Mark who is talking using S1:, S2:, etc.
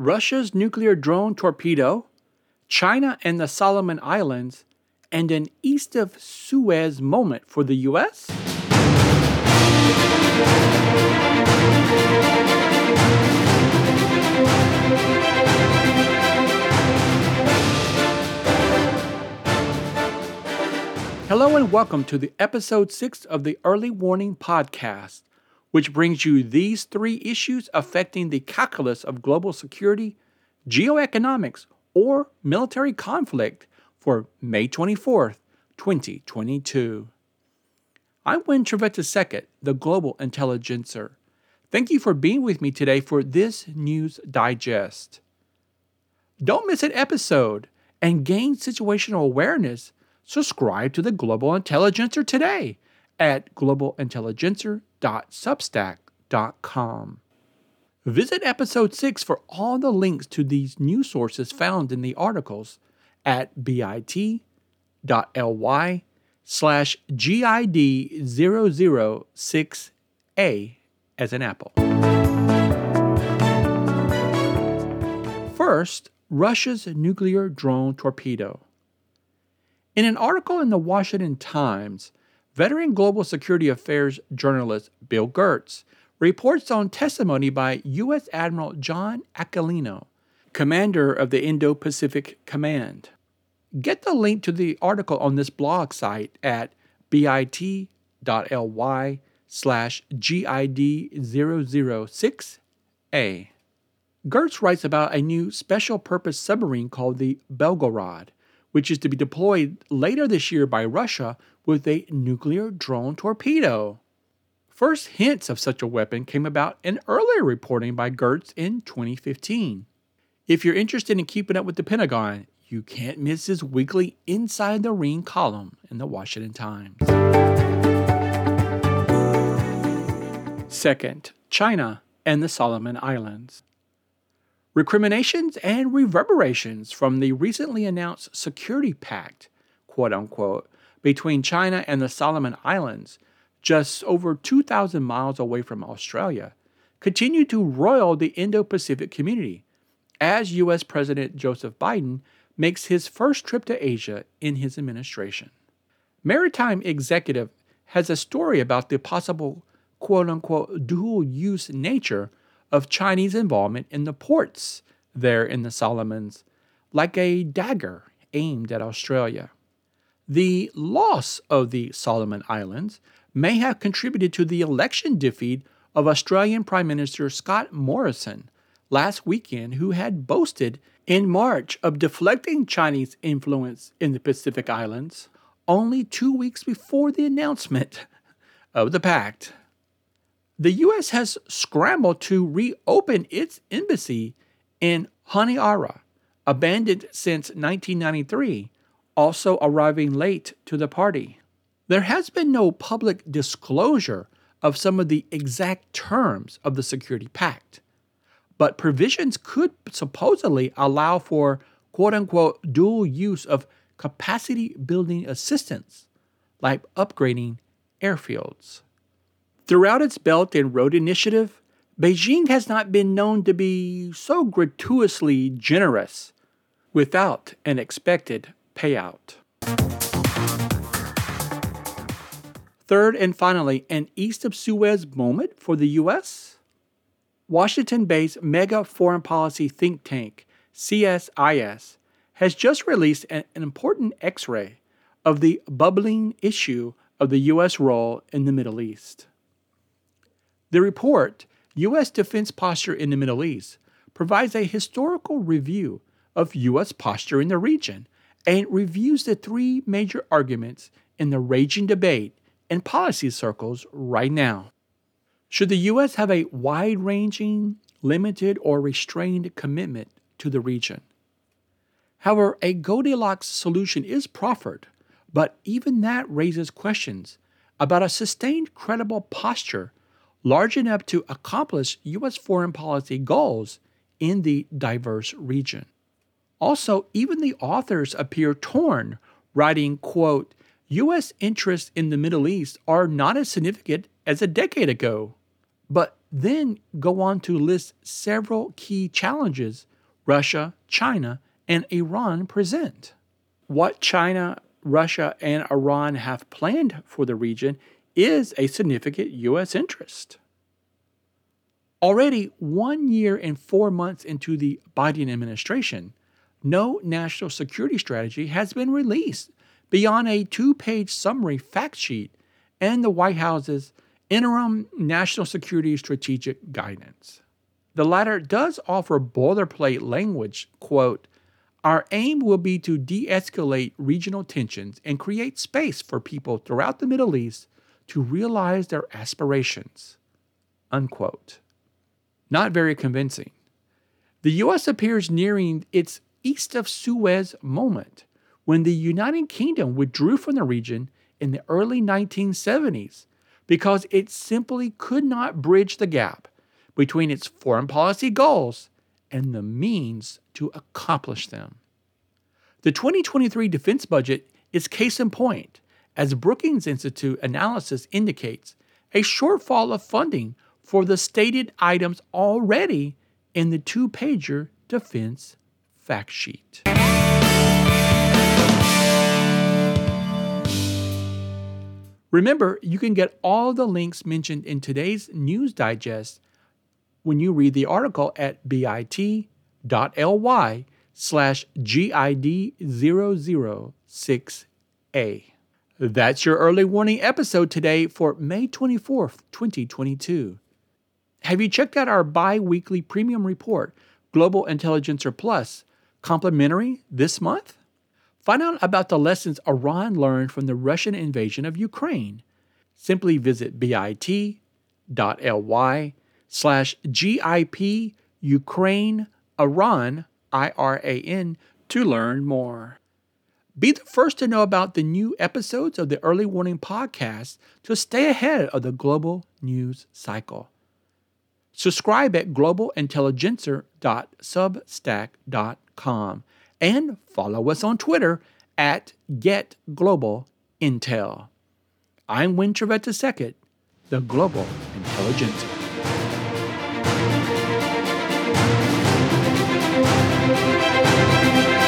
S1: Russia's nuclear drone torpedo, China and the Solomon Islands, and an east of Suez moment for the U.S.? Hello and welcome to the episode 6 of the Early Warning Podcast, which brings you these three issues affecting the calculus of global security, geoeconomics, or military conflict for May 24th, 2022. I'm Winn Trivette II, the Global Intelligencer. Thank you for being with me today for this news digest. Don't miss an episode and gain situational awareness. Subscribe to the Global Intelligencer today at globalintelligencer.substack.com. Visit episode 6 for all the links to these new sources found in the articles at bit.ly slash GID006A as an apple. First, Russia's nuclear drone torpedo. In an article in the Washington Times, veteran global security affairs journalist Bill Gertz reports on testimony by U.S. Admiral John Aquilino, commander of the Indo Pacific Command. Get the link to the article on this blog site at bit.ly slash GID006A. Gertz writes about a new special purpose submarine called the Belgorod, which is to be deployed later this year by Russia with a nuclear drone torpedo. First hints of such a weapon came about in earlier reporting by Gertz in 2015. If you're interested in keeping up with the Pentagon, you can't miss his weekly Inside the Ring column in the Washington Times. Second, China and the Solomon Islands. Recriminations and reverberations from the recently announced security pact, quote unquote, between China and the Solomon Islands, just over 2,000 miles away from Australia, continue to roil the Indo Pacific community as U.S. President Joseph Biden makes his first trip to Asia in his administration. Maritime Executive has a story about the possible quote unquote dual use nature of Chinese involvement in the ports there in the Solomons, like a dagger aimed at Australia. The loss of the Solomon Islands may have contributed to the election defeat of Australian Prime Minister Scott Morrison last weekend, who had boasted in March of deflecting Chinese influence in the Pacific Islands only two weeks before the announcement of the pact the U.S. has scrambled to reopen its embassy in Honiara, abandoned since 1993, also arriving late to the party. There has been no public disclosure of some of the exact terms of the Security Pact, but provisions could supposedly allow for quote unquote dual use of capacity building assistance, like upgrading airfields. Throughout its Belt and Road Initiative, Beijing has not been known to be so gratuitously generous without an expected payout. Third and finally, an East of Suez moment for the U.S. Washington based mega foreign policy think tank CSIS has just released an, an important x ray of the bubbling issue of the U.S. role in the Middle East. The report, U.S. Defense Posture in the Middle East, provides a historical review of U.S. posture in the region and reviews the three major arguments in the raging debate in policy circles right now. Should the U.S. have a wide ranging, limited, or restrained commitment to the region? However, a Goldilocks solution is proffered, but even that raises questions about a sustained credible posture large enough to accomplish U.S. foreign policy goals in the diverse region. Also, even the authors appear torn, writing, quote, U.S. interests in the Middle East are not as significant as a decade ago. But then go on to list several key challenges Russia, China, and Iran present. What China, Russia, and Iran have planned for the region is a significant U.S. interest. Already one year and four months into the Biden administration, no national security strategy has been released beyond a two page summary fact sheet and the White House's interim national security strategic guidance. The latter does offer boilerplate language, quote, our aim will be to de escalate regional tensions and create space for people throughout the Middle East to realize their aspirations. Unquote. Not very convincing. The U.S. appears nearing its East of Suez moment when the United Kingdom withdrew from the region in the early 1970s because it simply could not bridge the gap between its foreign policy goals and the means to accomplish them. The 2023 defense budget is case in point, as Brookings Institute analysis indicates a shortfall of funding for the stated items already in the two pager defense fact sheet. Remember, you can get all the links mentioned in today's news digest when you read the article at bit.ly slash GID006A. That's your early warning episode today for May 24th, 2022. Have you checked out our bi weekly premium report, Global Intelligencer Plus, complimentary this month? Find out about the lessons Iran learned from the Russian invasion of Ukraine. Simply visit bit.ly slash GIP Ukraine Iran, I R A N, to learn more. Be the first to know about the new episodes of the Early Warning Podcast to stay ahead of the global news cycle. Subscribe at globalintelligencer.substack.com and follow us on Twitter at Get Global Intel. I'm Winn Trivette the Global Intelligencer. Thank you.